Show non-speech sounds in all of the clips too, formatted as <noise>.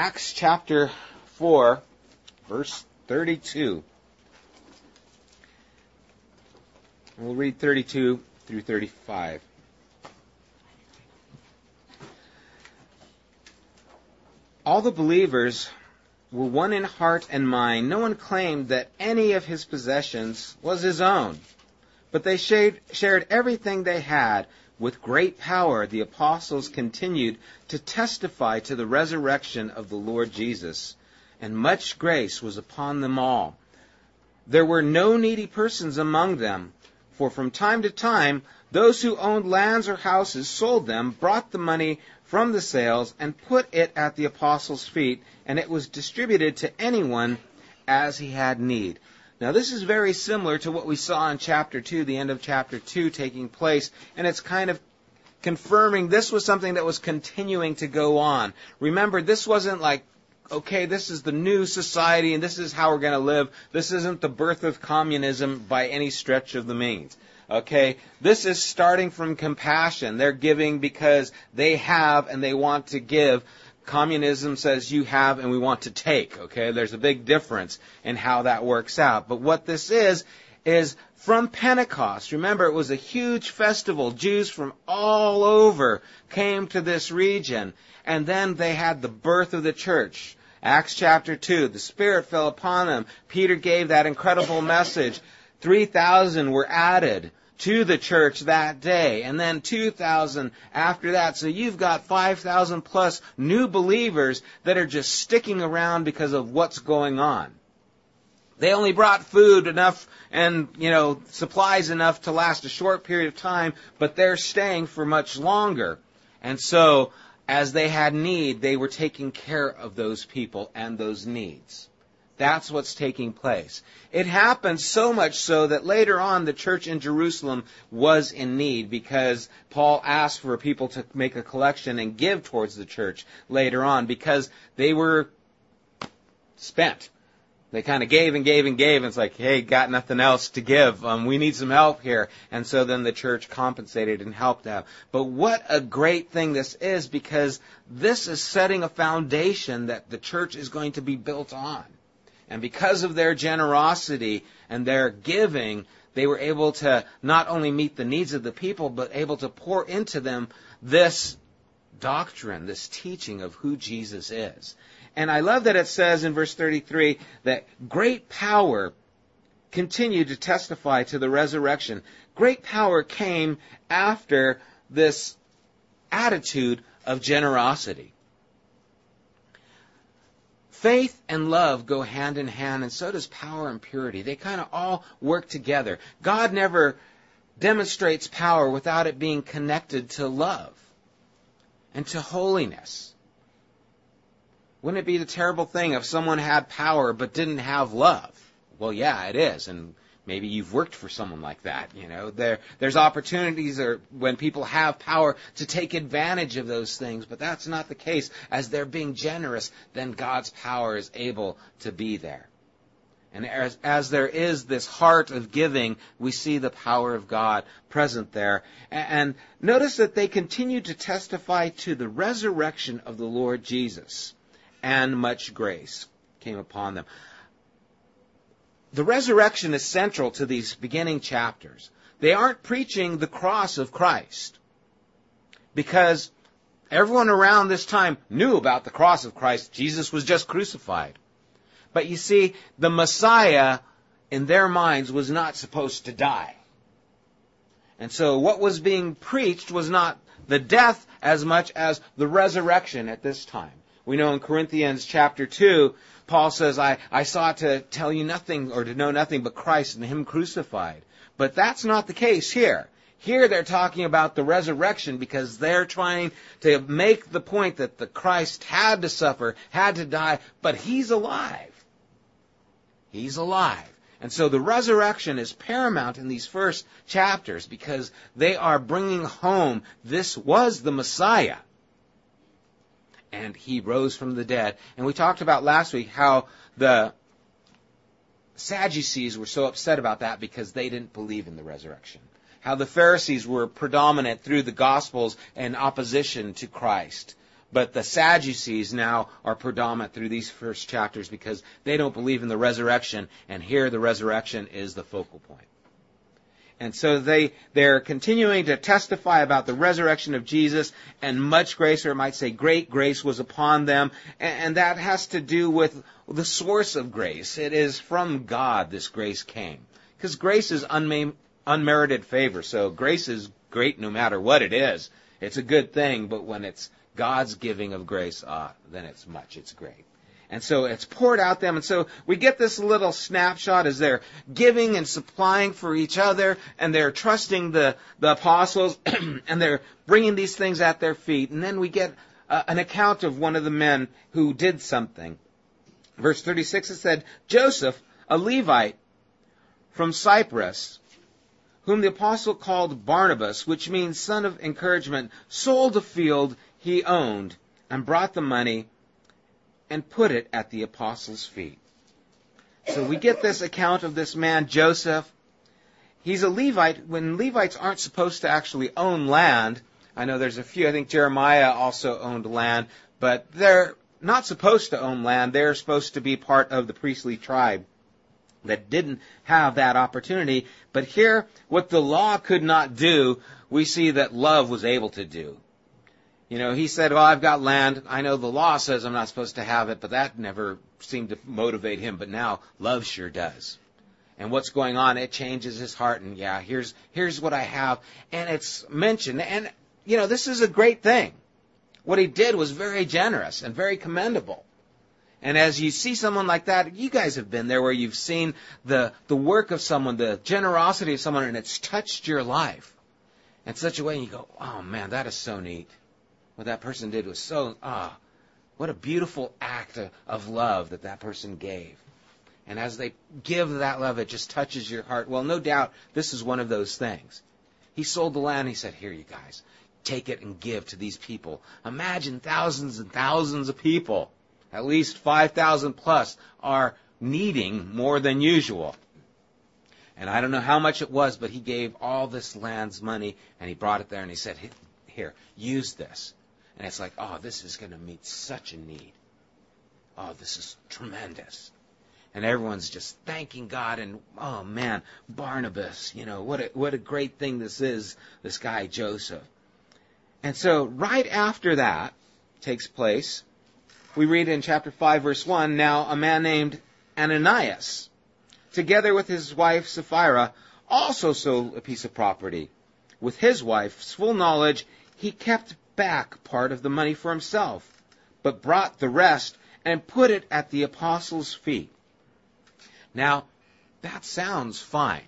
Acts chapter 4, verse 32. We'll read 32 through 35. All the believers were one in heart and mind. No one claimed that any of his possessions was his own, but they shared, shared everything they had. With great power, the apostles continued to testify to the resurrection of the Lord Jesus, and much grace was upon them all. There were no needy persons among them for from time to time, those who owned lands or houses sold them, brought the money from the sales, and put it at the apostles' feet, and it was distributed to anyone as he had need. Now, this is very similar to what we saw in chapter 2, the end of chapter 2 taking place, and it's kind of confirming this was something that was continuing to go on. Remember, this wasn't like okay, this is the new society and this is how we're going to live. This isn't the birth of communism by any stretch of the means. Okay, this is starting from compassion. They're giving because they have and they want to give. Communism says you have and we want to take. Okay, there's a big difference in how that works out. But what this is, is from Pentecost. Remember, it was a huge festival. Jews from all over came to this region. And then they had the birth of the church. Acts chapter 2, the Spirit fell upon them. Peter gave that incredible message. 3,000 were added to the church that day, and then 2,000 after that. So you've got 5,000 plus new believers that are just sticking around because of what's going on. They only brought food enough and, you know, supplies enough to last a short period of time, but they're staying for much longer. And so as they had need, they were taking care of those people and those needs. That's what's taking place. It happened so much so that later on the church in Jerusalem was in need because Paul asked for people to make a collection and give towards the church later on because they were spent. They kind of gave and gave and gave, and it's like, hey, got nothing else to give. Um, we need some help here. And so then the church compensated and helped out. But what a great thing this is because this is setting a foundation that the church is going to be built on. And because of their generosity and their giving, they were able to not only meet the needs of the people, but able to pour into them this doctrine, this teaching of who Jesus is. And I love that it says in verse 33 that great power continued to testify to the resurrection. Great power came after this attitude of generosity. Faith and love go hand in hand, and so does power and purity. They kind of all work together. God never demonstrates power without it being connected to love and to holiness. Wouldn't it be the terrible thing if someone had power but didn't have love? Well, yeah, it is, and maybe you've worked for someone like that. You know, there there's opportunities or when people have power to take advantage of those things, but that's not the case. As they're being generous, then God's power is able to be there. And as, as there is this heart of giving, we see the power of God present there. And, and notice that they continue to testify to the resurrection of the Lord Jesus and much grace came upon them. The resurrection is central to these beginning chapters. They aren't preaching the cross of Christ because everyone around this time knew about the cross of Christ. Jesus was just crucified. But you see, the Messiah in their minds was not supposed to die. And so what was being preached was not the death as much as the resurrection at this time. We know in Corinthians chapter 2, Paul says, I, I sought to tell you nothing or to know nothing but Christ and Him crucified. But that's not the case here. Here they're talking about the resurrection because they're trying to make the point that the Christ had to suffer, had to die, but He's alive. He's alive. And so the resurrection is paramount in these first chapters because they are bringing home this was the Messiah and he rose from the dead. And we talked about last week how the Sadducees were so upset about that because they didn't believe in the resurrection. How the Pharisees were predominant through the Gospels in opposition to Christ. But the Sadducees now are predominant through these first chapters because they don't believe in the resurrection, and here the resurrection is the focal point. And so they, they're continuing to testify about the resurrection of Jesus and much grace, or might say great grace was upon them. And, and that has to do with the source of grace. It is from God this grace came. Because grace is unmerited favor. So grace is great no matter what it is. It's a good thing, but when it's God's giving of grace, ah, then it's much. It's great. And so it's poured out them. And so we get this little snapshot as they're giving and supplying for each other and they're trusting the, the apostles <clears throat> and they're bringing these things at their feet. And then we get uh, an account of one of the men who did something. Verse 36 it said, Joseph, a Levite from Cyprus, whom the apostle called Barnabas, which means son of encouragement, sold a field he owned and brought the money and put it at the apostles' feet. So we get this account of this man, Joseph. He's a Levite when Levites aren't supposed to actually own land. I know there's a few, I think Jeremiah also owned land, but they're not supposed to own land. They're supposed to be part of the priestly tribe that didn't have that opportunity. But here, what the law could not do, we see that love was able to do. You know, he said, well, I've got land. I know the law says I'm not supposed to have it, but that never seemed to motivate him. But now love sure does. And what's going on, it changes his heart. And yeah, here's, here's what I have. And it's mentioned. And, you know, this is a great thing. What he did was very generous and very commendable. And as you see someone like that, you guys have been there where you've seen the, the work of someone, the generosity of someone, and it's touched your life in such a way, and you go, oh man, that is so neat what that person did was so, ah, what a beautiful act of love that that person gave. And as they give that love, it just touches your heart. Well, no doubt this is one of those things. He sold the land. He said, here, you guys, take it and give to these people. Imagine thousands and thousands of people, at least 5,000 plus, are needing more than usual. And I don't know how much it was, but he gave all this land's money and he brought it there and he said, here, use this. And it's like, oh, this is going to meet such a need. Oh, this is tremendous. And everyone's just thanking God and, oh man, Barnabas, you know, what a, what a great thing this is, this guy Joseph. And so right after that takes place, we read in chapter 5 verse 1, now a man named Ananias, together with his wife Sapphira, also sold a piece of property. With his wife's full knowledge, he kept back part of the money for himself, but brought the rest and put it at the apostles' feet. Now, that sounds fine.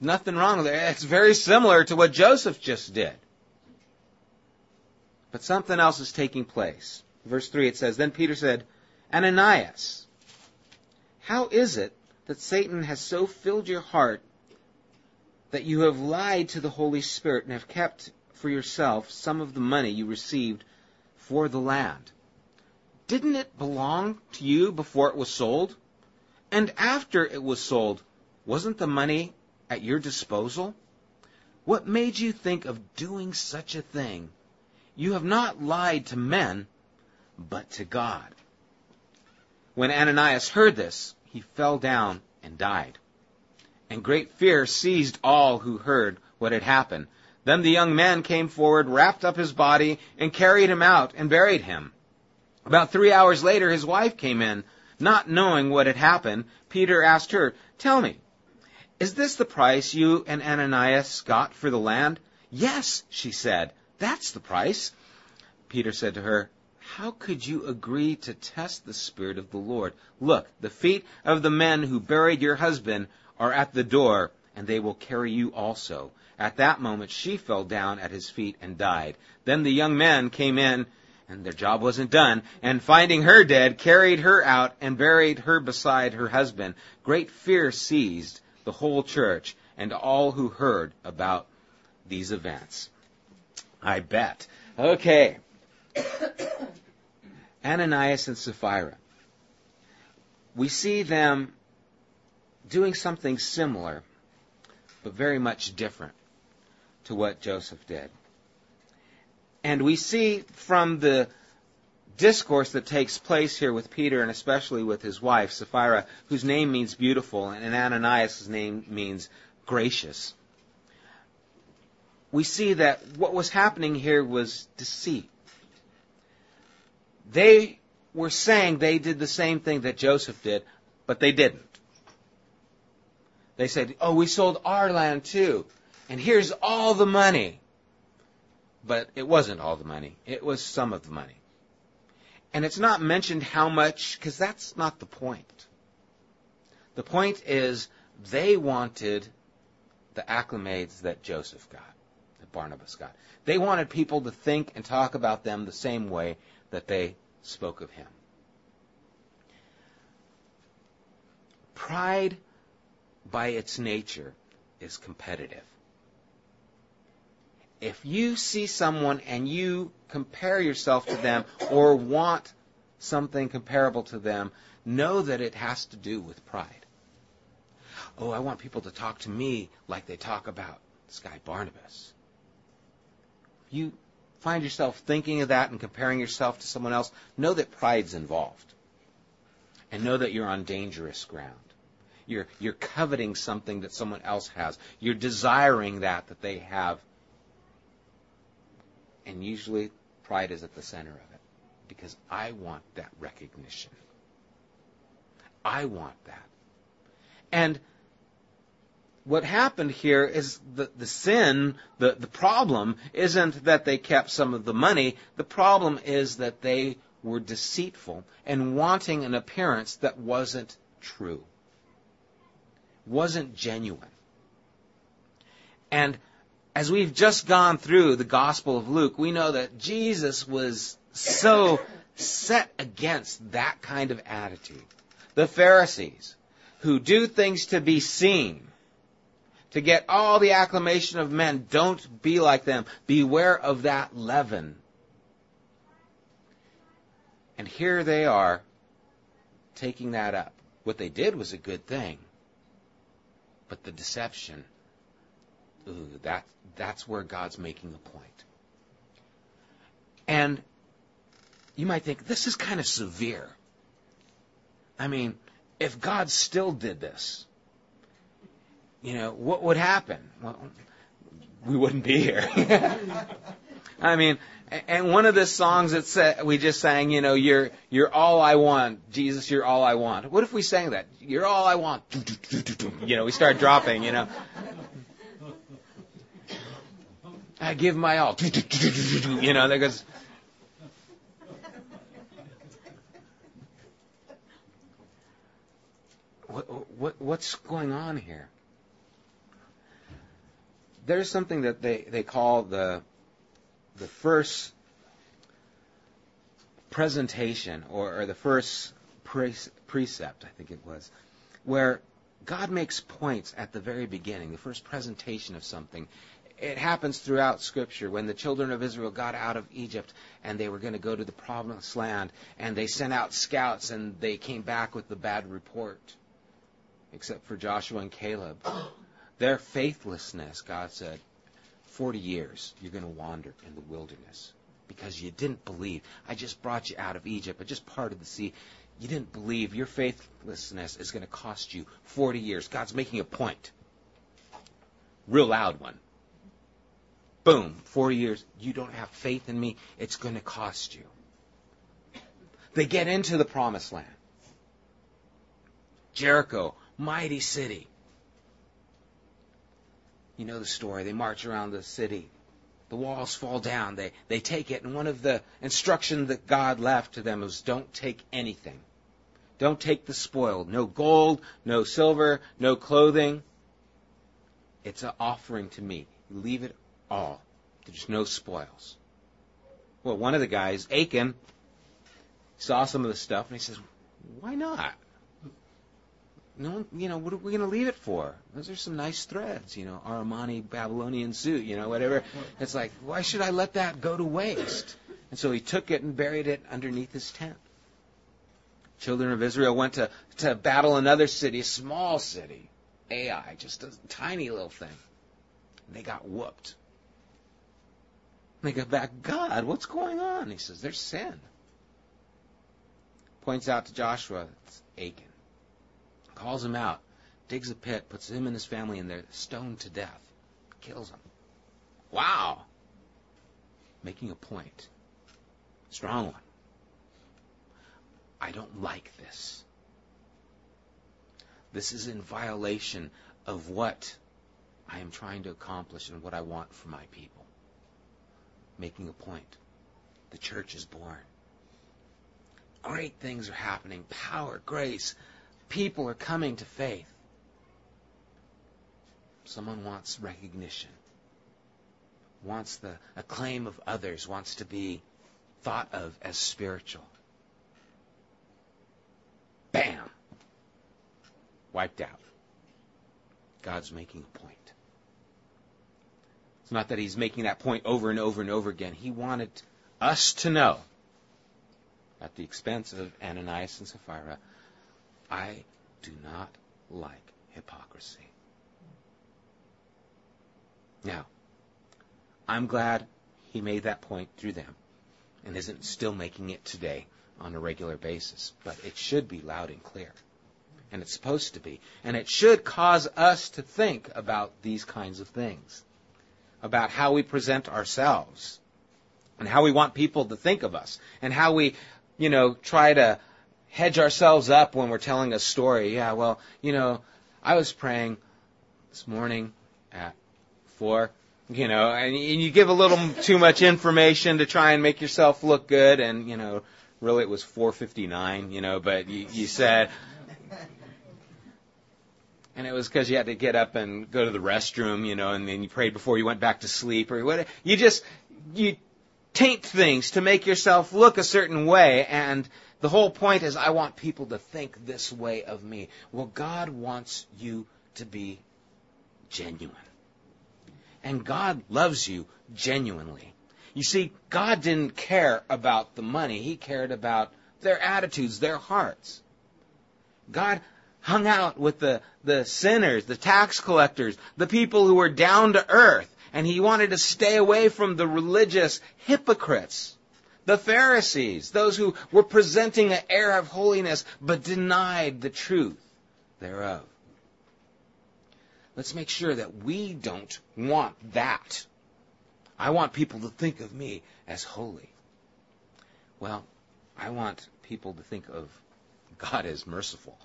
Nothing wrong with it. It's very similar to what Joseph just did. But something else is taking place. Verse 3 it says, Then Peter said, Ananias, how is it that Satan has so filled your heart that you have lied to the Holy Spirit and have kept for yourself some of the money you received for the land. Didn't it belong to you before it was sold? And after it was sold, wasn't the money at your disposal? What made you think of doing such a thing? You have not lied to men, but to God. When Ananias heard this, he fell down and died. And great fear seized all who heard what had happened. Then the young man came forward, wrapped up his body, and carried him out and buried him. About three hours later, his wife came in. Not knowing what had happened, Peter asked her, Tell me, is this the price you and Ananias got for the land? Yes, she said, that's the price. Peter said to her, How could you agree to test the Spirit of the Lord? Look, the feet of the men who buried your husband are at the door, and they will carry you also. At that moment, she fell down at his feet and died. Then the young men came in, and their job wasn't done, and finding her dead, carried her out and buried her beside her husband. Great fear seized the whole church and all who heard about these events. I bet. Okay. <coughs> Ananias and Sapphira. We see them doing something similar, but very much different to what Joseph did. And we see from the discourse that takes place here with Peter and especially with his wife, Sapphira, whose name means beautiful, and Ananias' name means gracious. We see that what was happening here was deceit. They were saying they did the same thing that Joseph did, but they didn't. They said, Oh, we sold our land too, and here's all the money. But it wasn't all the money, it was some of the money. And it's not mentioned how much, because that's not the point. The point is they wanted the acclimates that Joseph got, that Barnabas got. They wanted people to think and talk about them the same way that they spoke of him. Pride, by its nature, is competitive. If you see someone and you compare yourself to them or want something comparable to them, know that it has to do with pride. Oh, I want people to talk to me like they talk about this guy Barnabas. You find yourself thinking of that and comparing yourself to someone else, know that pride's involved. And know that you're on dangerous ground. You're, you're coveting something that someone else has. You're desiring that that they have. And usually pride is at the center of it. Because I want that recognition. I want that. And what happened here is the, the sin, the, the problem isn't that they kept some of the money. The problem is that they were deceitful and wanting an appearance that wasn't true, wasn't genuine. And as we've just gone through the Gospel of Luke, we know that Jesus was so set against that kind of attitude. The Pharisees, who do things to be seen, to get all the acclamation of men. Don't be like them. Beware of that leaven. And here they are taking that up. What they did was a good thing. But the deception, ooh, that, that's where God's making a point. And you might think, this is kind of severe. I mean, if God still did this, you know, what would happen? Well, we wouldn't be here. <laughs> I mean, and one of the songs that said, we just sang, you know, you're you're all I want, Jesus, you're all I want. What if we sang that? You're all I want. <laughs> You know, we start dropping, you know. I give my all. You know, there goes. What, what, what's going on here? there's something that they, they call the the first presentation or, or the first pre- precept, I think it was, where God makes points at the very beginning, the first presentation of something. It happens throughout Scripture when the children of Israel got out of Egypt and they were going to go to the promised land, and they sent out scouts and they came back with the bad report, except for Joshua and Caleb. Their faithlessness, God said, 40 years you're going to wander in the wilderness because you didn't believe. I just brought you out of Egypt. I just parted the sea. You didn't believe. Your faithlessness is going to cost you 40 years. God's making a point. Real loud one. Boom. four years. You don't have faith in me. It's going to cost you. They get into the promised land. Jericho, mighty city. You know the story. They march around the city. The walls fall down. They, they take it. And one of the instructions that God left to them was don't take anything. Don't take the spoil. No gold, no silver, no clothing. It's an offering to me. Leave it all. There's no spoils. Well, one of the guys, Achan, saw some of the stuff and he says, why not? no you know, what are we going to leave it for? Those are some nice threads, you know, Armani Babylonian suit, you know, whatever. It's like, why should I let that go to waste? And so he took it and buried it underneath his tent. Children of Israel went to, to battle another city, a small city, Ai, just a tiny little thing. And they got whooped. They go back, God, what's going on? He says, There's sin. Points out to Joshua, it's Achan. Calls him out, digs a pit, puts him and his family in there, stoned to death, kills him. Wow. Making a point. Strong one. I don't like this. This is in violation of what I am trying to accomplish and what I want for my people. Making a point. The church is born. Great things are happening. Power, grace. People are coming to faith. Someone wants recognition, wants the acclaim of others, wants to be thought of as spiritual. Bam! Wiped out. God's making a point. It's not that he's making that point over and over and over again. He wanted us to know, at the expense of Ananias and Sapphira, I do not like hypocrisy. Now, I'm glad he made that point through them and isn't still making it today on a regular basis. But it should be loud and clear. And it's supposed to be. And it should cause us to think about these kinds of things. About how we present ourselves. And how we want people to think of us. And how we, you know, try to hedge ourselves up when we're telling a story. Yeah, well, you know, I was praying this morning at four, you know, and you give a little <laughs> too much information to try and make yourself look good, and you know, really it was 4:59, you know, but you, you said, and it was because you had to get up and go to the restroom, you know, and then you prayed before you went back to sleep or what. You just you taint things to make yourself look a certain way, and the whole point is I want people to think this way of me. Well, God wants you to be genuine. And God loves you genuinely. You see, God didn't care about the money. He cared about their attitudes, their hearts. God hung out with the, the sinners, the tax collectors, the people who were down to earth, and he wanted to stay away from the religious hypocrites the Pharisees, those who were presenting an air of holiness but denied the truth thereof. Let's make sure that we don't want that. I want people to think of me as holy. Well, I want people to think of God as merciful.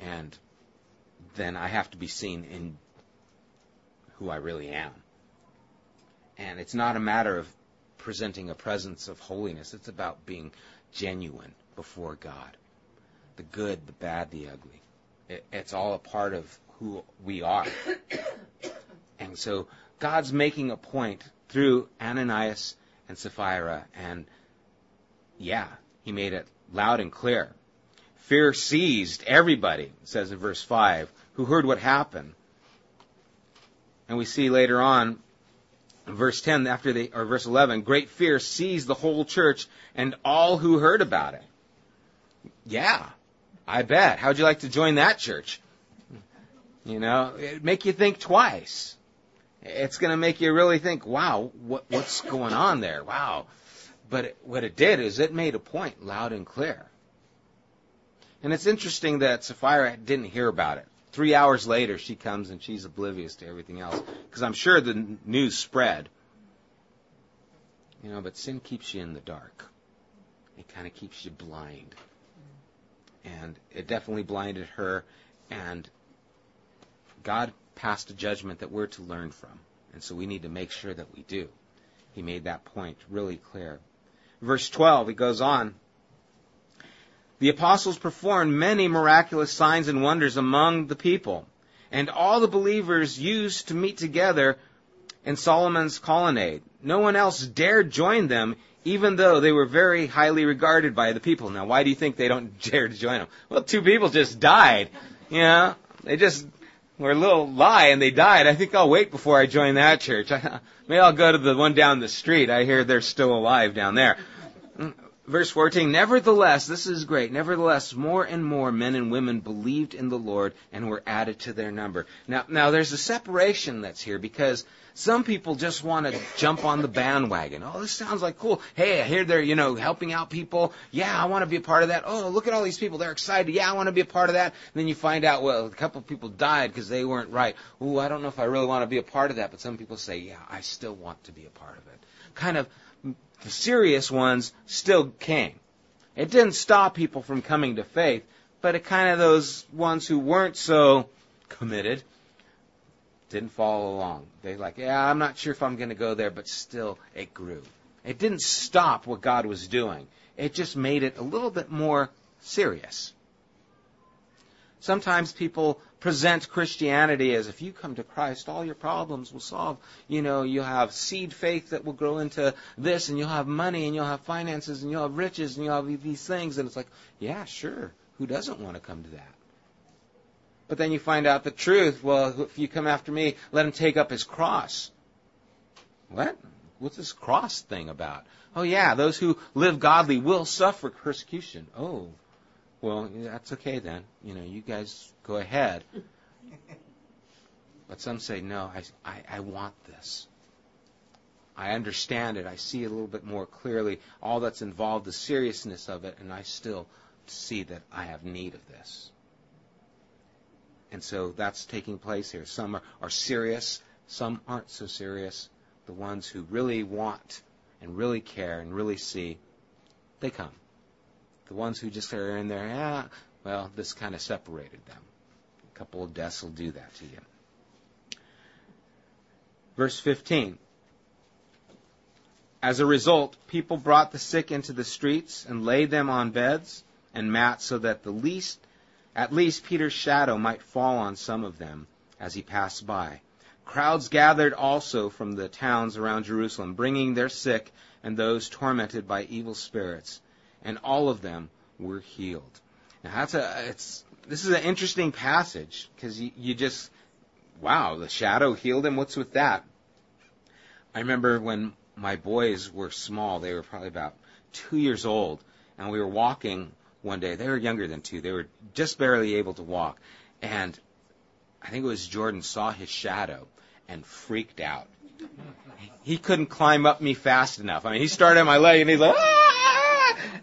And then I have to be seen in who I really am. And it's not a matter of presenting a presence of holiness. It's about being genuine before God. The good, the bad, the ugly. It, it's all a part of who we are. <coughs> and so God's making a point through Ananias and Sapphira, and yeah, he made it loud and clear. Fear seized everybody, says in verse 5, who heard what happened. And we see later on verse 10 after they or verse 11 great fear seized the whole church and all who heard about it. Yeah i bet. How'd you like to join that church? You know it make you think twice. It's going to make you really think wow what what's going on there? Wow. But it, what it did is it made a point loud and clear and it's interesting that sapphira didn't hear about it Three hours later, she comes and she's oblivious to everything else because I'm sure the news spread. You know, but sin keeps you in the dark. It kind of keeps you blind. And it definitely blinded her. And God passed a judgment that we're to learn from. And so we need to make sure that we do. He made that point really clear. Verse 12, he goes on the apostles performed many miraculous signs and wonders among the people, and all the believers used to meet together in Solomon's colonnade. No one else dared join them, even though they were very highly regarded by the people. Now, why do you think they don't <laughs> dare to join them? Well, two people just died. You know, they just were a little lie and they died. I think I'll wait before I join that church. <laughs> Maybe I'll go to the one down the street. I hear they're still alive down there. Verse 14, nevertheless, this is great. Nevertheless, more and more men and women believed in the Lord and were added to their number. Now, now there's a separation that's here because some people just want to jump on the bandwagon. Oh, this sounds like cool. Hey, I hear they're, you know, helping out people. Yeah, I want to be a part of that. Oh, look at all these people. They're excited. Yeah, I want to be a part of that. And then you find out, well, a couple of people died because they weren't right. Ooh, I don't know if I really want to be a part of that. But some people say, yeah, I still want to be a part of it. Kind of the serious ones still came. It didn't stop people from coming to faith, but it kind of those ones who weren't so committed didn't follow along. They like, yeah, I'm not sure if I'm going to go there, but still it grew. It didn't stop what God was doing. It just made it a little bit more serious. Sometimes people present Christianity as if you come to Christ, all your problems will solve. You know, you'll have seed faith that will grow into this, and you'll have money, and you'll have finances, and you'll have riches, and you'll have these things. And it's like, yeah, sure. Who doesn't want to come to that? But then you find out the truth. Well, if you come after me, let him take up his cross. What? What's this cross thing about? Oh, yeah, those who live godly will suffer persecution. Oh, well, that's okay then. You know, you guys go ahead. But some say, no, I, I, I want this. I understand it. I see it a little bit more clearly, all that's involved, the seriousness of it, and I still see that I have need of this. And so that's taking place here. Some are, are serious, some aren't so serious. The ones who really want and really care and really see, they come. The ones who just are in there, yeah, well, this kind of separated them. A couple of deaths will do that to you. Verse 15. As a result, people brought the sick into the streets and laid them on beds and mats so that the least, at least Peter's shadow might fall on some of them as he passed by. Crowds gathered also from the towns around Jerusalem, bringing their sick and those tormented by evil spirits and all of them were healed. Now that's a it's this is an interesting passage because you, you just wow the shadow healed him. What's with that? I remember when my boys were small; they were probably about two years old, and we were walking one day. They were younger than two; they were just barely able to walk, and I think it was Jordan saw his shadow and freaked out. He couldn't climb up me fast enough. I mean, he started on my leg and he's like. Ah!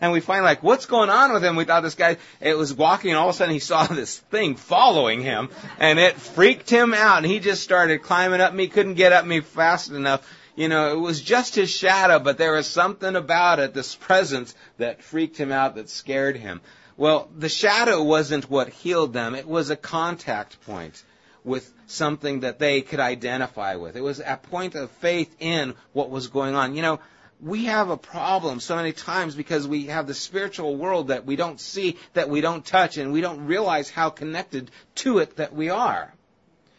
And we find like, what's going on with him? We thought this guy, it was walking and all of a sudden he saw <laughs> this thing following him and it freaked him out and he just started climbing up me, couldn't get up me fast enough. You know, it was just his shadow, but there was something about it, this presence that freaked him out, that scared him. Well, the shadow wasn't what healed them. It was a contact point with something that they could identify with. It was a point of faith in what was going on. You know, we have a problem so many times because we have the spiritual world that we don't see, that we don't touch, and we don't realize how connected to it that we are.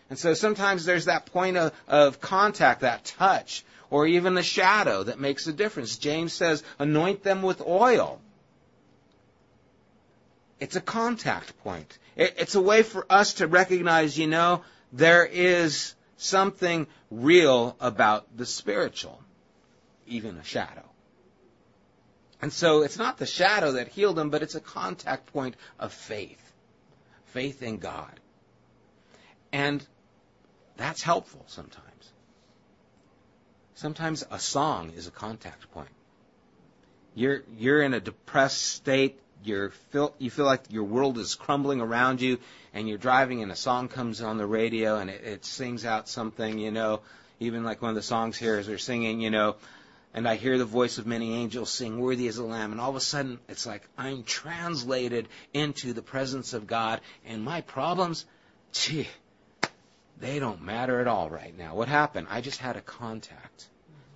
And so sometimes there's that point of, of contact, that touch, or even the shadow that makes a difference. James says, anoint them with oil. It's a contact point. It, it's a way for us to recognize, you know, there is something real about the spiritual even a shadow. And so it's not the shadow that healed him, but it's a contact point of faith. Faith in God. And that's helpful sometimes. Sometimes a song is a contact point. You're, you're in a depressed state. You're feel, you feel like your world is crumbling around you, and you're driving, and a song comes on the radio, and it, it sings out something, you know, even like one of the songs here is they're singing, you know, and I hear the voice of many angels sing, Worthy is the Lamb. And all of a sudden, it's like I'm translated into the presence of God, and my problems, gee, they don't matter at all right now. What happened? I just had a contact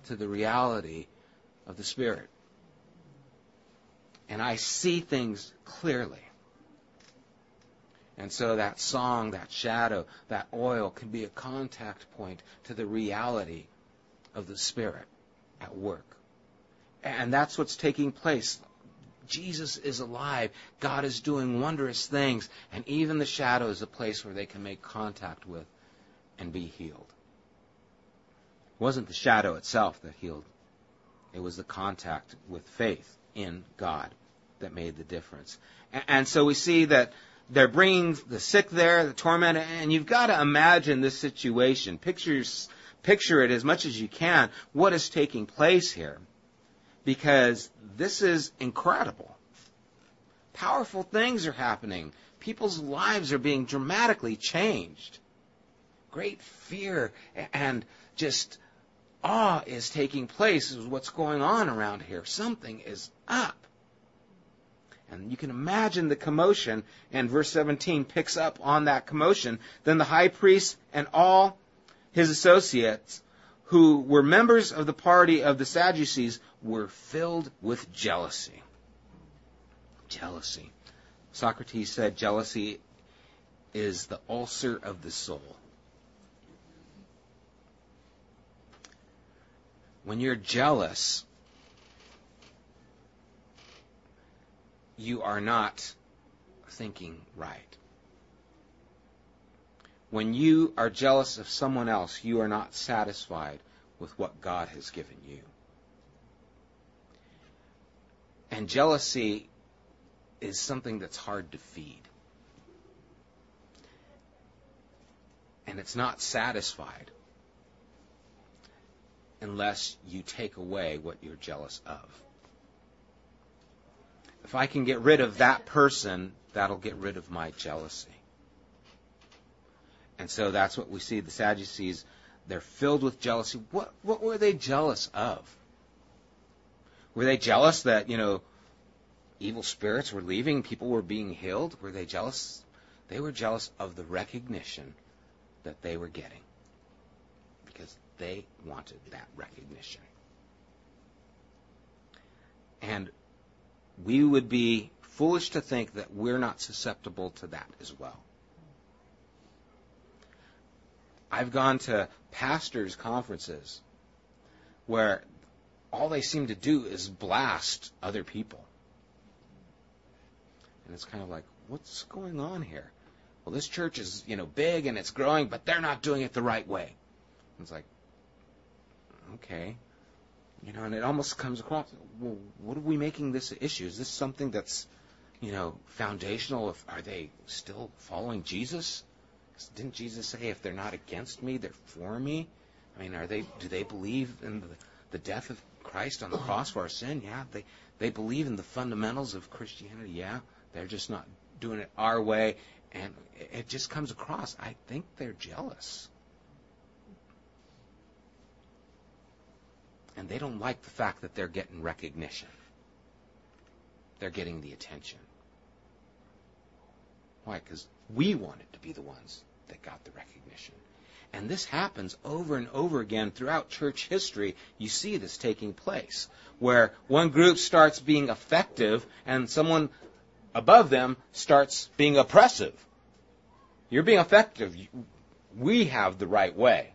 to the reality of the Spirit. And I see things clearly. And so that song, that shadow, that oil can be a contact point to the reality of the Spirit at work. And that's what's taking place. Jesus is alive. God is doing wondrous things. And even the shadow is a place where they can make contact with and be healed. It wasn't the shadow itself that healed, it was the contact with faith in God that made the difference. And so we see that they're bringing the sick there, the tormented, and you've got to imagine this situation. Picture, picture it as much as you can, what is taking place here. Because this is incredible. Powerful things are happening. People's lives are being dramatically changed. Great fear and just awe is taking place is what's going on around here. Something is up. And you can imagine the commotion, and verse 17 picks up on that commotion. Then the high priest and all his associates, who were members of the party of the Sadducees, were filled with jealousy. Jealousy. Socrates said jealousy is the ulcer of the soul. When you're jealous, you are not thinking right. When you are jealous of someone else, you are not satisfied with what God has given you. And jealousy is something that's hard to feed. And it's not satisfied unless you take away what you're jealous of. If I can get rid of that person, that'll get rid of my jealousy. And so that's what we see. The Sadducees, they're filled with jealousy. What, what were they jealous of? Were they jealous that, you know, evil spirits were leaving, people were being healed? Were they jealous? They were jealous of the recognition that they were getting because they wanted that recognition. And we would be foolish to think that we're not susceptible to that as well. I've gone to pastors' conferences where all they seem to do is blast other people. And it's kind of like, what's going on here? Well, this church is, you know, big and it's growing, but they're not doing it the right way. And it's like, okay. You know, and it almost comes across, well, what are we making this issue? Is this something that's, you know, foundational? Are they still following Jesus? Didn't Jesus say, if they're not against me, they're for me? I mean, are they, do they believe in the, the death of Christ on the cross for our sin? Yeah. They, they believe in the fundamentals of Christianity? Yeah. They're just not doing it our way. And it just comes across. I think they're jealous. and they don't like the fact that they're getting recognition. They're getting the attention. Why? Because we wanted to be the ones that got the recognition. And this happens over and over again throughout church history. You see this taking place, where one group starts being effective and someone above them starts being oppressive. You're being effective. We have the right way.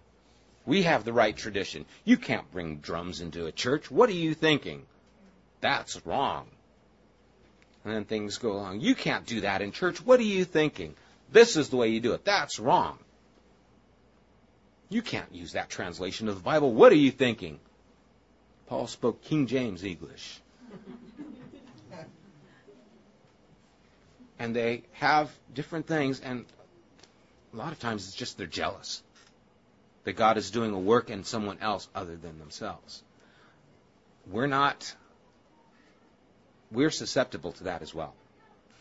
We have the right tradition. You can't bring drums into a church. What are you thinking? That's wrong. And then things go along. You can't do that in church. What are you thinking? This is the way you do it. That's wrong. You can't use that translation of the Bible. What are you thinking? Paul spoke King James English. and they have different things, and a lot of times it's just they're jealous that God is doing a work in someone else other than themselves. We're not, we're susceptible to that as well.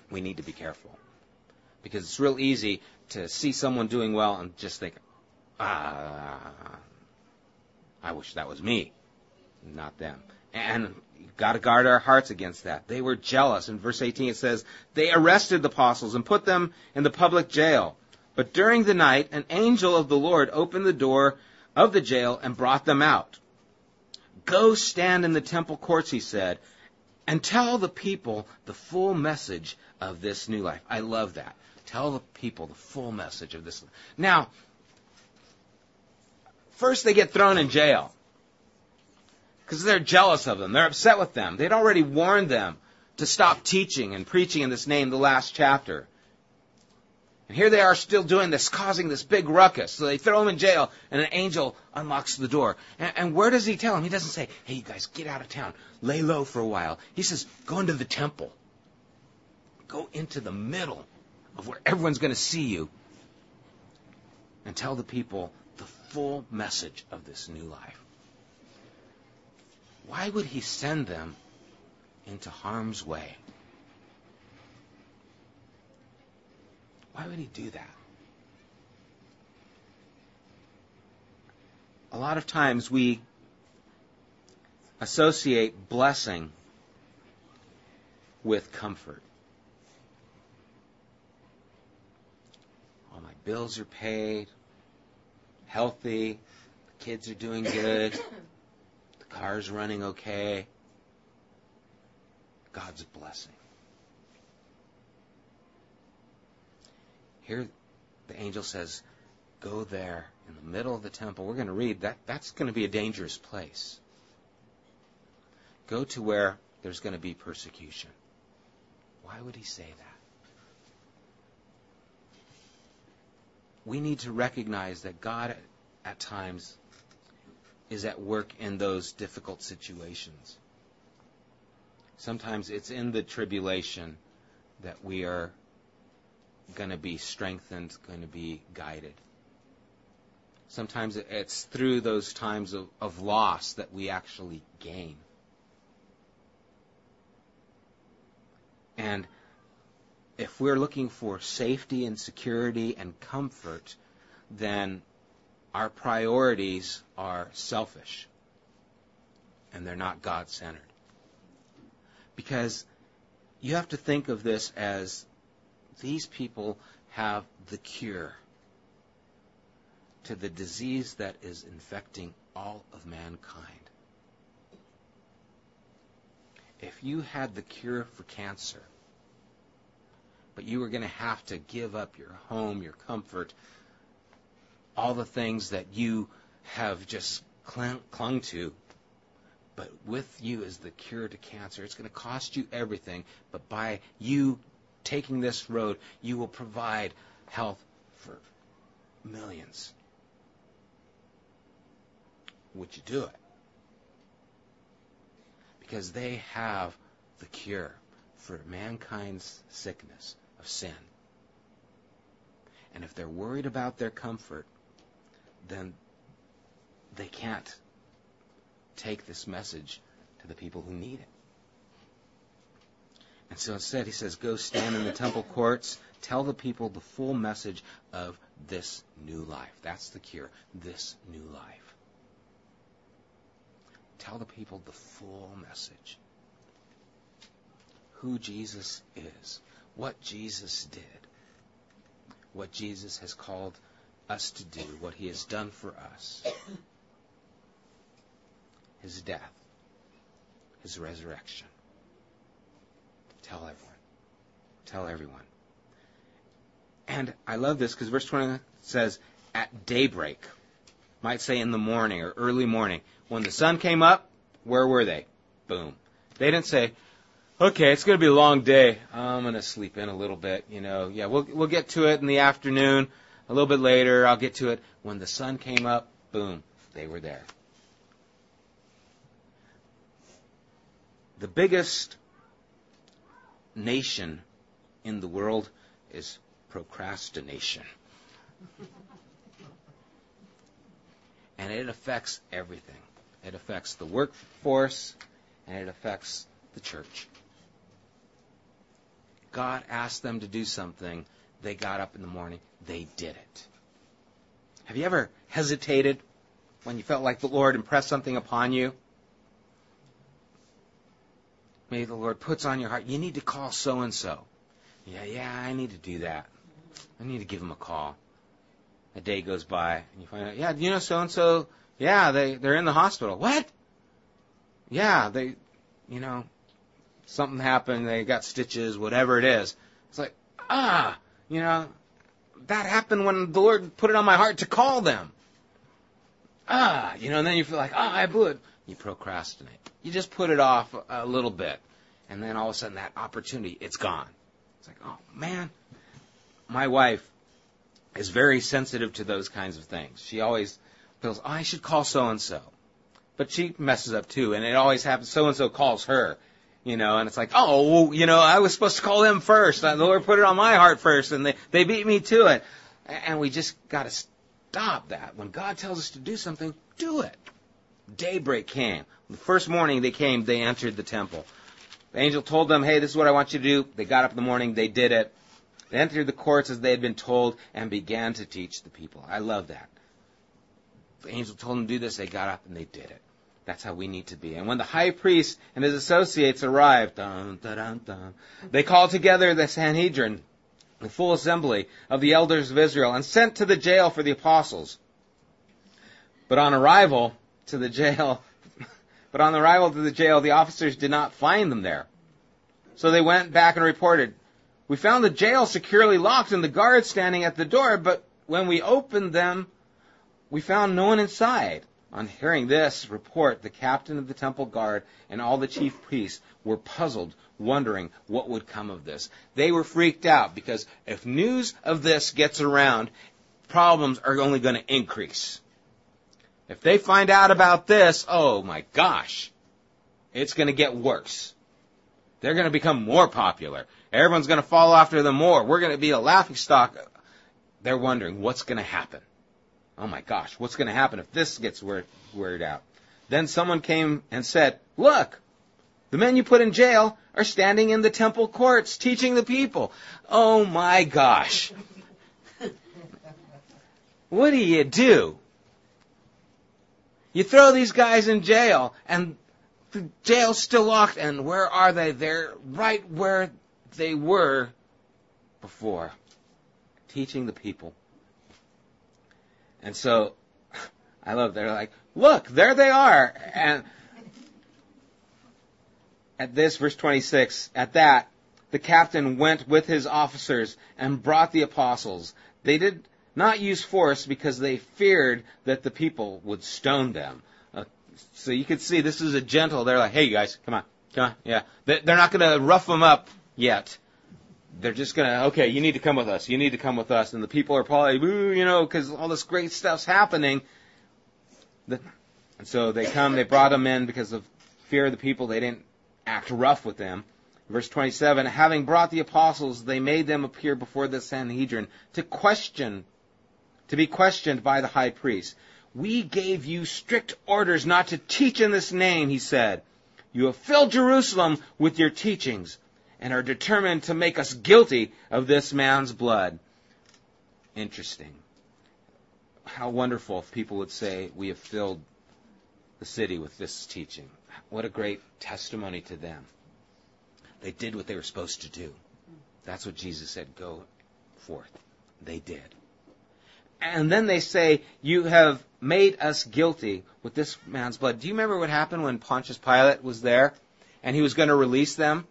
We need to be careful. Because it's real easy to see someone doing well and just think, ah, I wish that was me, not them. And you've got to guard our hearts against that. They were jealous. In verse 18 it says, they arrested the apostles and put them in the public jail. But during the night, an angel of the Lord opened the door of the jail and brought them out. Go stand in the temple courts, he said, and tell the people the full message of this new life. I love that. Tell the people the full message of this. Now, first they get thrown in jail because they're jealous of them. They're upset with them. They'd already warned them to stop teaching and preaching in this name the last chapter. And here they are still doing this, causing this big ruckus. So they throw him in jail, and an angel unlocks the door. And, and where does he tell him? He doesn't say, hey, you guys, get out of town. Lay low for a while. He says, go into the temple. Go into the middle of where everyone's going to see you. And tell the people the full message of this new life. Why would he send them into harm's way? Why would he do that? A lot of times we associate blessing with comfort. All my bills are paid, healthy, the kids are doing good, <coughs> the car's running okay. God's blessing. Here, the angel says, Go there in the middle of the temple. We're going to read that. That's going to be a dangerous place. Go to where there's going to be persecution. Why would he say that? We need to recognize that God at times is at work in those difficult situations. Sometimes it's in the tribulation that we are going to be strengthened, going to be guided. Sometimes it's through those times of, of loss that we actually gain. And if we're looking for safety and security and comfort, then our priorities are selfish and they're not God centered. Because you have to think of this as these people have the cure to the disease that is infecting all of mankind. If you had the cure for cancer, but you were going to have to give up your home, your comfort, all the things that you have just clung, clung to, but with you is the cure to cancer. It's going to cost you everything, but by you taking this road, you will provide health for millions. Would you do it? Because they have the cure for mankind's sickness of sin. And if they're worried about their comfort, then they can't take this message to the people who need it. And so instead, he says, Go stand in the temple courts, tell the people the full message of this new life. That's the cure. This new life. Tell the people the full message. Who Jesus is, what Jesus did, what Jesus has called us to do, what he has done for us, his death, his resurrection. Tell everyone. Tell everyone. And I love this because verse 20 says, at daybreak. Might say in the morning or early morning. When the sun came up, where were they? Boom. They didn't say, okay, it's going to be a long day. I'm going to sleep in a little bit. You know, yeah, we'll, we'll get to it in the afternoon. A little bit later, I'll get to it. When the sun came up, boom, they were there. The biggest nation in the world is procrastination. and it affects everything. It affects the workforce and it affects the church. God asked them to do something. They got up in the morning. They did it. Have you ever hesitated when you felt like the Lord impressed something upon you? maybe the Lord puts on your heart, you need to call so and so. Yeah, yeah, I need to do that. I need to give him a call. A day goes by and you find out, yeah, you know so and so, yeah, they they're in the hospital. What? Yeah, they, you know, something happened. They got stitches, whatever it is. It's like, ah, you know, that happened when the Lord put it on my heart to call them. Ah, you know, and then you feel like, ah, oh, I blew it. You procrastinate. You just put it off a little bit. And then all of a sudden that opportunity, it's gone. It's like, oh man. My wife, is very sensitive to those kinds of things. She always feels, oh, I should call so and so. But she messes up too, and it always happens, so and so calls her. You know, and it's like, oh, you know, I was supposed to call them first. The Lord put it on my heart first, and they, they beat me to it. And we just gotta stop that. When God tells us to do something, do it. Daybreak came. The first morning they came, they entered the temple. The angel told them, hey, this is what I want you to do. They got up in the morning, they did it. They entered the courts as they had been told and began to teach the people. I love that. The angel told them to do this, they got up and they did it. That's how we need to be. And when the high priest and his associates arrived, dun, dun, dun, they called together the Sanhedrin, the full assembly of the elders of Israel, and sent to the jail for the apostles. But on arrival to the jail, <laughs> but on arrival to the jail, the officers did not find them there. So they went back and reported, we found the jail securely locked and the guards standing at the door, but when we opened them, we found no one inside. On hearing this report, the captain of the temple guard and all the chief priests were puzzled, wondering what would come of this. They were freaked out because if news of this gets around, problems are only going to increase. If they find out about this, oh my gosh, it's going to get worse. They're going to become more popular. Everyone's going to follow after them more. We're going to be a laughing stock. They're wondering what's going to happen. Oh my gosh, what's going to happen if this gets word, word out? Then someone came and said, look, the men you put in jail are standing in the temple courts teaching the people. Oh my gosh. what do you do? You throw these guys in jail and the jail's still locked and where are they? They're right where they were before, teaching the people. And so, <laughs> I love, they're like, look, there they are. And at this, verse 26, at that, the captain went with his officers and brought the apostles. They did not use force because they feared that the people would stone them. Uh, so you could see this is a gentle, they're like, hey you guys, come on, come on, yeah. They're not going to rough them up yet. They're just gonna, okay, you need to come with us. You need to come with us. And the people are probably, you know, because all this great stuff's happening. And so they come, they brought them in because of fear of the people. They didn't act rough with them. Verse 27, having brought the apostles, they made them appear before the Sanhedrin to question, to be questioned by the high priest. We gave you strict orders not to teach in this name, he said. You have filled Jerusalem with your teachings and are determined to make us guilty of this man's blood. Interesting. How wonderful if people would say, We have filled the city with this teaching. What a great testimony to them. They did what they were supposed to do. That's what Jesus said, Go forth. They did. And then they say, You have made us guilty with this man's blood. Do you remember what happened when Pontius Pilate was there and he was going to release them?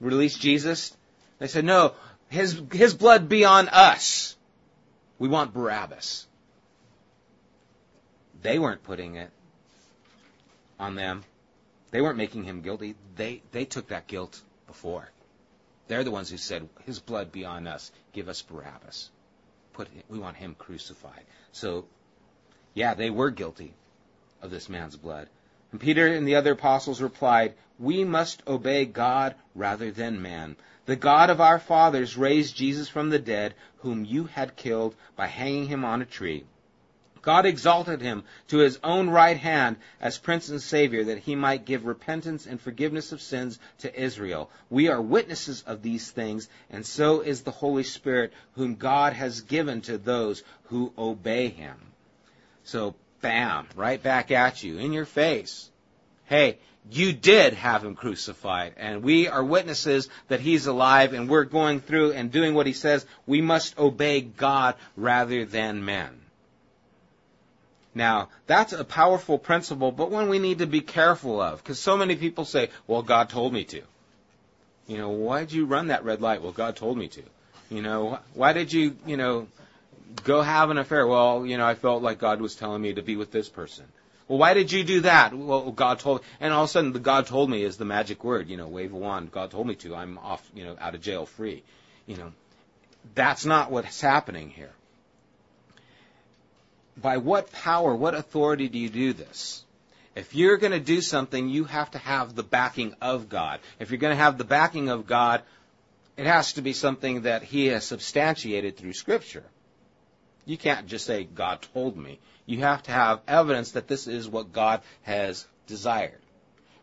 Release Jesus? They said, no, his, his blood be on us. We want Barabbas. They weren't putting it on them. They weren't making him guilty. They, they took that guilt before. They're the ones who said, his blood be on us. Give us Barabbas. Put, we want him crucified. So, yeah, they were guilty of this man's blood. And Peter and the other apostles replied, We must obey God rather than man. The God of our fathers raised Jesus from the dead, whom you had killed by hanging him on a tree. God exalted him to his own right hand as Prince and Savior, that he might give repentance and forgiveness of sins to Israel. We are witnesses of these things, and so is the Holy Spirit, whom God has given to those who obey him. So bam, right back at you, in your face. Hey, you did have him crucified, and we are witnesses that he's alive, and we're going through and doing what he says. We must obey God rather than men. Now, that's a powerful principle, but one we need to be careful of, because so many people say, well, God told me to. You know, why did you run that red light? Well, God told me to. You know, why did you, you know, go have an affair. Well, you know, I felt like God was telling me to be with this person. Well, why did you do that? Well, God told, and all of a sudden, the God told me is the magic word. You know, wave a wand. God told me to. I'm off. You know, out of jail, free. You know, that's not what's happening here. by what power, what authority do you do this? If you're going to do something, you have to have the backing of God. If you're going to have the backing of God, it has to be something that He has substantiated through Scripture. You can't just say, God told me. You have to have evidence that this is what God has desired.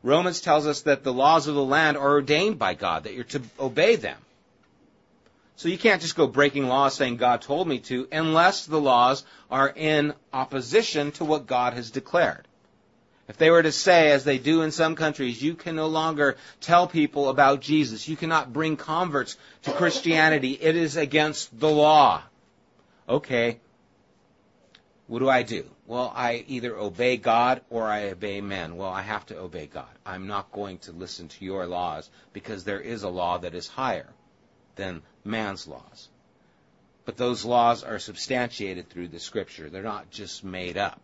Romans tells us that the laws of the land are ordained by God, that you're to obey them. So you can't just go breaking laws saying God told me to unless the laws are in opposition to what God has declared. If they were to say, as they do in some countries, you can no longer tell people about Jesus, you cannot bring converts to Christianity, it is against the law. Okay, what do I do? Well, I either obey God or I obey men. Well, I have to obey God. I'm not going to listen to your laws because there is a law that is higher than man's laws. But those laws are substantiated through the scripture. They're not just made up.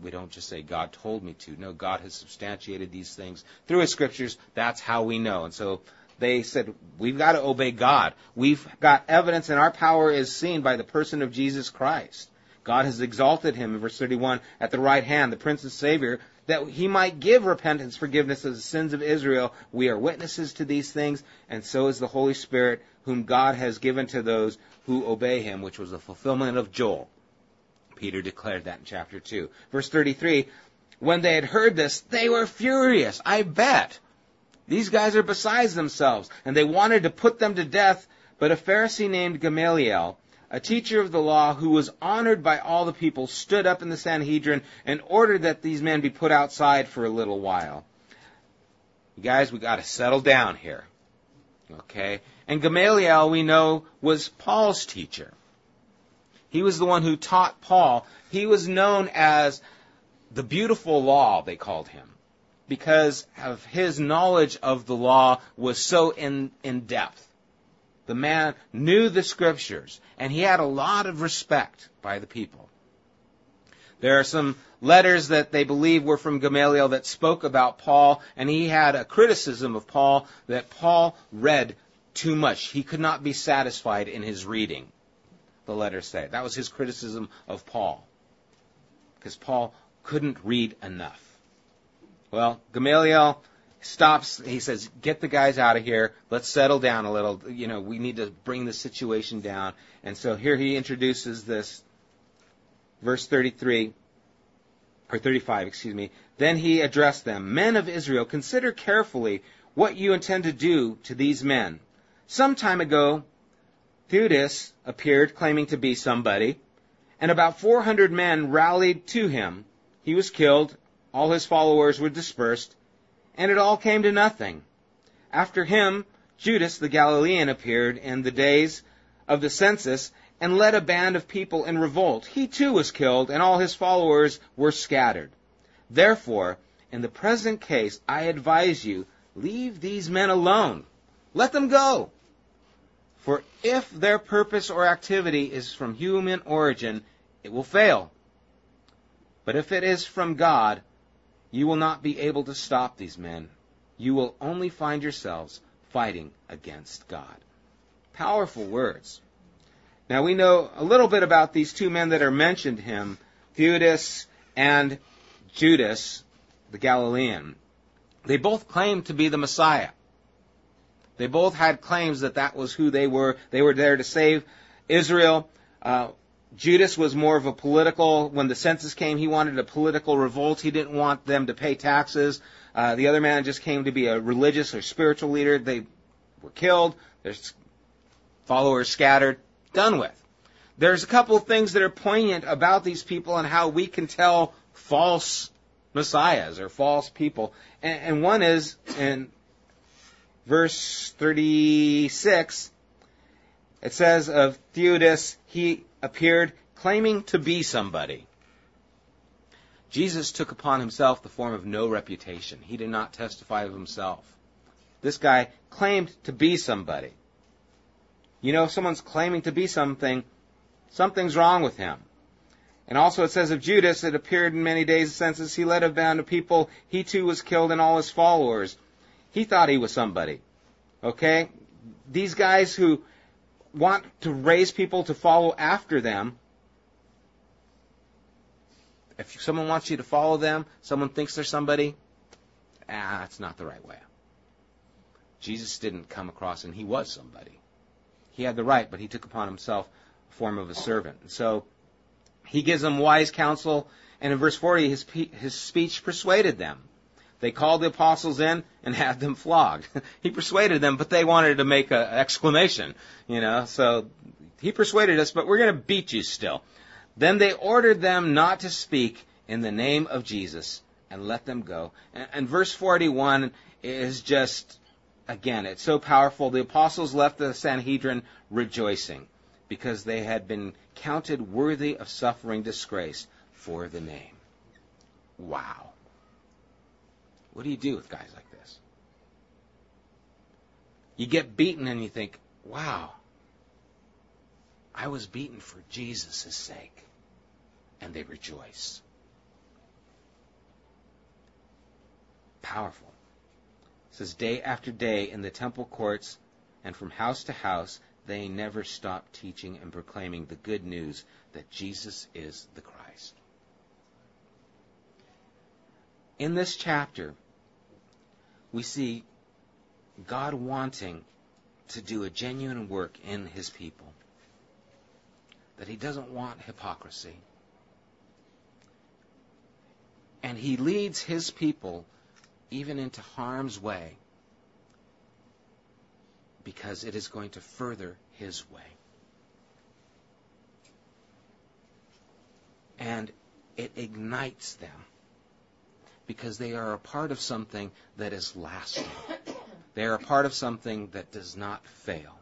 We don't just say God told me to. No, God has substantiated these things through his scriptures. That's how we know. And so they said, we've got to obey God. We've got evidence and our power is seen by the person of Jesus Christ. God has exalted him in verse 31 at the right hand, the Prince and Savior, that he might give repentance, forgiveness of the sins of Israel. We are witnesses to these things, and so is the Holy Spirit, whom God has given to those who obey him, which was the fulfillment of Joel. Peter declared that in chapter 2. Verse 33, when they had heard this, they were furious. I bet. These guys are besides themselves, and they wanted to put them to death, but a Pharisee named Gamaliel, a teacher of the law who was honored by all the people, stood up in the Sanhedrin and ordered that these men be put outside for a little while. You guys, we got to settle down here. Okay? And Gamaliel, we know, was Paul's teacher. He was the one who taught Paul. He was known as the beautiful law, they called him, because of his knowledge of the law was so in, in depth. The man knew the scriptures, and he had a lot of respect by the people. There are some letters that they believe were from Gamaliel that spoke about Paul, and he had a criticism of Paul that Paul read too much. He could not be satisfied in his reading, the letters say. That was his criticism of Paul, because Paul couldn't read enough. Well, Gamaliel stops. He says, "Get the guys out of here. Let's settle down a little. You know, we need to bring the situation down." And so here he introduces this, verse 33 or 35, excuse me. Then he addressed them, "Men of Israel, consider carefully what you intend to do to these men. Some time ago, Theudas appeared claiming to be somebody, and about 400 men rallied to him. He was killed, all his followers were dispersed, and it all came to nothing. After him, Judas the Galilean appeared in the days of the census and led a band of people in revolt. He too was killed, and all his followers were scattered. Therefore, in the present case, I advise you, leave these men alone. Let them go. For if their purpose or activity is from human origin, it will fail. But if it is from God, you will not be able to stop these men. You will only find yourselves fighting against God. Powerful words. Now we know a little bit about these two men that are mentioned him, Theudas and Judas, the Galilean. They both claimed to be the Messiah. They both had claims that that was who they were. They were there to save Israel. Uh, Judas was more of a political, when the census came, he wanted a political revolt. He didn't want them to pay taxes. Uh, the other man just came to be a religious or spiritual leader. They were killed. Their followers scattered. Done with. There's a couple of things that are poignant about these people and how we can tell false messiahs or false people. And, and one is in verse 36, it says of Theudas, he appeared claiming to be somebody. Jesus took upon himself the form of no reputation. He did not testify of himself. This guy claimed to be somebody. You know, if someone's claiming to be something, something's wrong with him. And also it says of Judas, it appeared in many days since he led a band of people, he too was killed and all his followers. He thought he was somebody. Okay? These guys who want to raise people to follow after them if someone wants you to follow them, someone thinks they're somebody, ah, that's not the right way. Jesus didn't come across and he was somebody. He had the right, but he took upon himself a form of a servant. So he gives them wise counsel, and in verse 40, his, his speech persuaded them. They called the apostles in and <laughs> had them flogged. he persuaded them, but they wanted to make an exclamation, you know. So he persuaded us, but we're going to beat you still. Then they ordered them not to speak in the name of Jesus and let them go. And, and verse 41 is just, again, it's so powerful. The apostles left the Sanhedrin rejoicing because they had been counted worthy of suffering disgrace for the name. Wow. What do you do with guys like this? You get beaten and you think, wow, I was beaten for Jesus' sake. And they rejoice. Powerful. It says, day after day in the temple courts and from house to house, they never stopped teaching and proclaiming the good news that Jesus is the Christ. In this chapter, we see God wanting to do a genuine work in his people. That he doesn't want hypocrisy. And he leads his people even into harm's way because it is going to further his way. And it ignites them because they are a part of something that is lasting. They are a part of something that does not fail.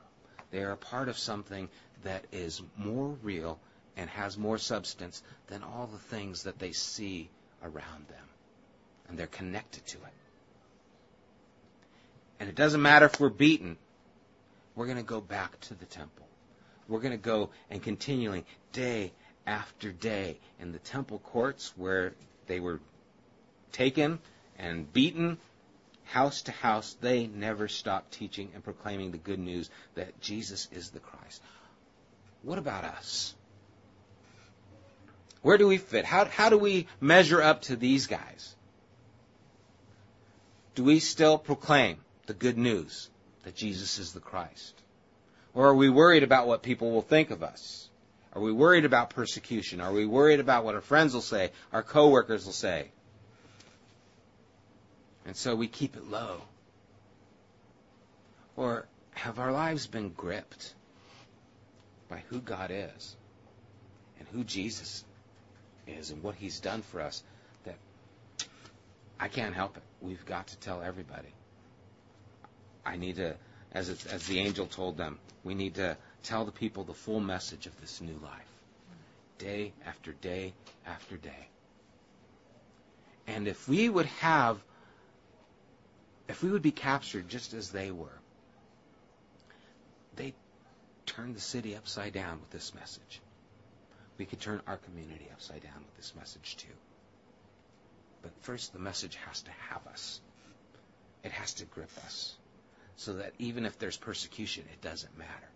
They are a part of something that is more real and has more substance than all the things that they see around them. And they're connected to it. And it doesn't matter if we're beaten, we're going to go back to the temple. We're going to go and continually, day after day, in the temple courts where they were taken and beaten, house to house, they never stopped teaching and proclaiming the good news that Jesus is the Christ. What about us? Where do we fit? How, how do we measure up to these guys? Do we still proclaim the good news that Jesus is the Christ? Or are we worried about what people will think of us? Are we worried about persecution? Are we worried about what our friends will say, our coworkers will say? And so we keep it low. Or have our lives been gripped by who God is and who Jesus is and what he's done for us that I can't help it. We've got to tell everybody. I need to, as, it, as the angel told them, we need to tell the people the full message of this new life. Day after day after day. And if we would have, if we would be captured just as they were, they turned the city upside down with this message we could turn our community upside down with this message too. But first, the message has to have us. It has to grip us. So that even if there's persecution, it doesn't matter.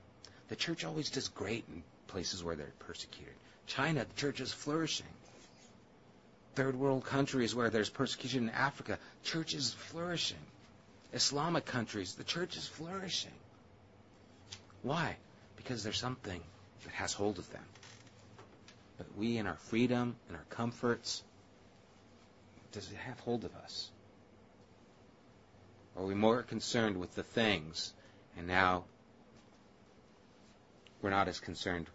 The church always does great in places where they're persecuted. China, the church is flourishing. Third world countries where there's persecution in Africa, church is flourishing. Islamic countries, the church is flourishing. Why? Because there's something that has hold of them. But we, in our freedom and our comforts, does it have hold of us? Are we more concerned with the things, and now we're not as concerned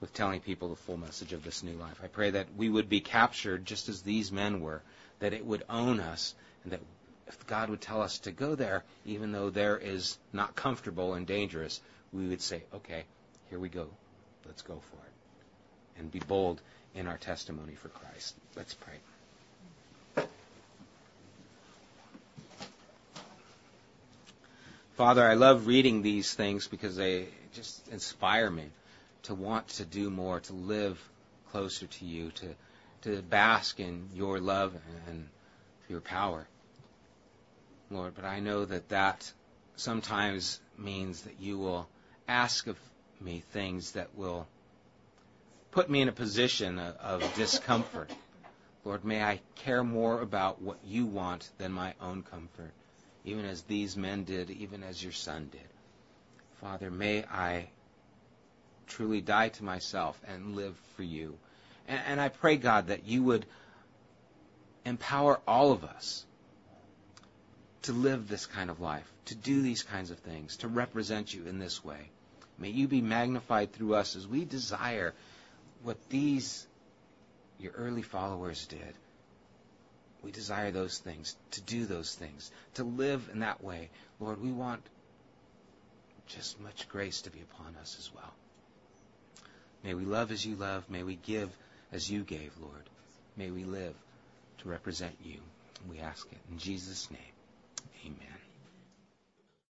with telling people the full message of this new life? I pray that we would be captured just as these men were, that it would own us, and that if God would tell us to go there, even though there is not comfortable and dangerous, we would say, okay, here we go. Let's go for it and be bold in our testimony for Christ. Let's pray. Father, I love reading these things because they just inspire me to want to do more, to live closer to you, to, to bask in your love and your power. Lord, but I know that that sometimes means that you will ask of me things that will put me in a position of, of discomfort Lord, may I care more about what you want than my own comfort, even as these men did, even as your son did. Father, may I truly die to myself and live for you. And, and I pray, God, that you would empower all of us to live this kind of life, to do these kinds of things, to represent you in this way. May you be magnified through us as we desire what these, your early followers, did. We desire those things, to do those things, to live in that way. Lord, we want just much grace to be upon us as well. May we love as you love. May we give as you gave, Lord. May we live to represent you. We ask it in Jesus' name. Amen.